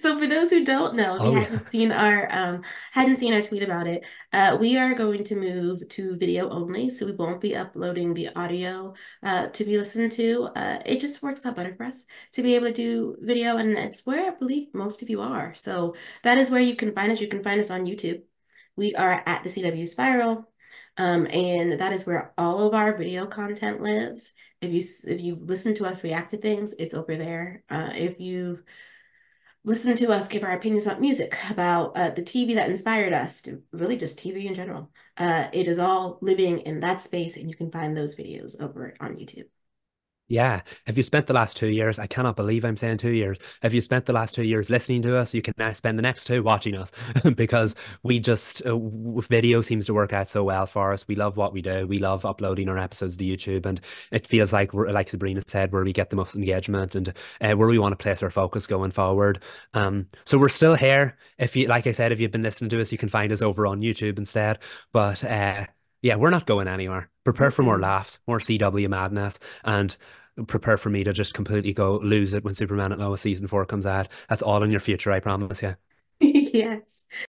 So for those who don't know, if you Oh hadn't yeah. seen our um hadn't seen our tweet about it, uh we are going to move to video only, so we won't be uploading the audio uh to be listened to. Uh it just works out better for us to be able to do video and it's where I believe most of you are. So that is where you can find us. You can find us on YouTube. We are at the CW Spiral. Um, and that is where all of our video content lives. If you if you listen to us react to things, it's over there. Uh, if you listen to us give our opinions about music, about uh, the TV that inspired us, really just TV in general. Uh, it is all living in that space, and you can find those videos over on YouTube. Yeah. If you spent the last two years, I cannot believe I'm saying two years. If you spent the last two years listening to us, you can now spend the next two watching us because we just, uh, video seems to work out so well for us. We love what we do. We love uploading our episodes to YouTube. And it feels like we're, like Sabrina said, where we get the most engagement and uh, where we want to place our focus going forward. Um, so we're still here. If you, like I said, if you've been listening to us, you can find us over on YouTube instead. But, uh, yeah, we're not going anywhere. Prepare for more mm-hmm. laughs, more CW madness, and prepare for me to just completely go lose it when Superman & Lois season four comes out. That's all in your future, I promise you. Yes.